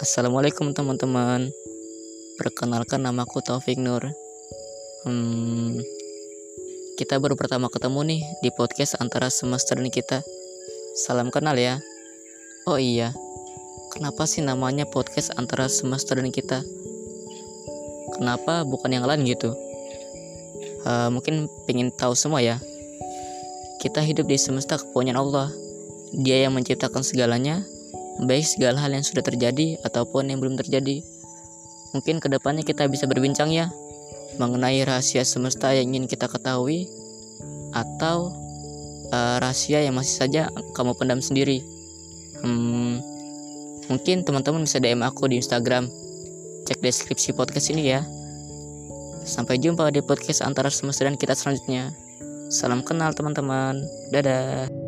Assalamualaikum teman-teman. Perkenalkan namaku Taufik Nur. Hmm, Kita baru pertama ketemu nih di podcast antara semester ini kita. Salam kenal ya. Oh iya Kenapa sih namanya podcast antara semester ini kita? Kenapa bukan yang lain gitu? Uh, Mungkin pengen tahu semua ya. Kita hidup di semesta kepunyaan Allah. Dia yang menciptakan segalanya baik segala hal yang sudah terjadi ataupun yang belum terjadi. Mungkin ke depannya kita bisa berbincang ya mengenai rahasia semesta yang ingin kita ketahui atau uh, rahasia yang masih saja kamu pendam sendiri. Hmm, mungkin teman-teman bisa DM aku di Instagram. Cek deskripsi podcast ini ya. Sampai jumpa di podcast antara semesta dan kita selanjutnya. Salam kenal teman-teman. Dadah.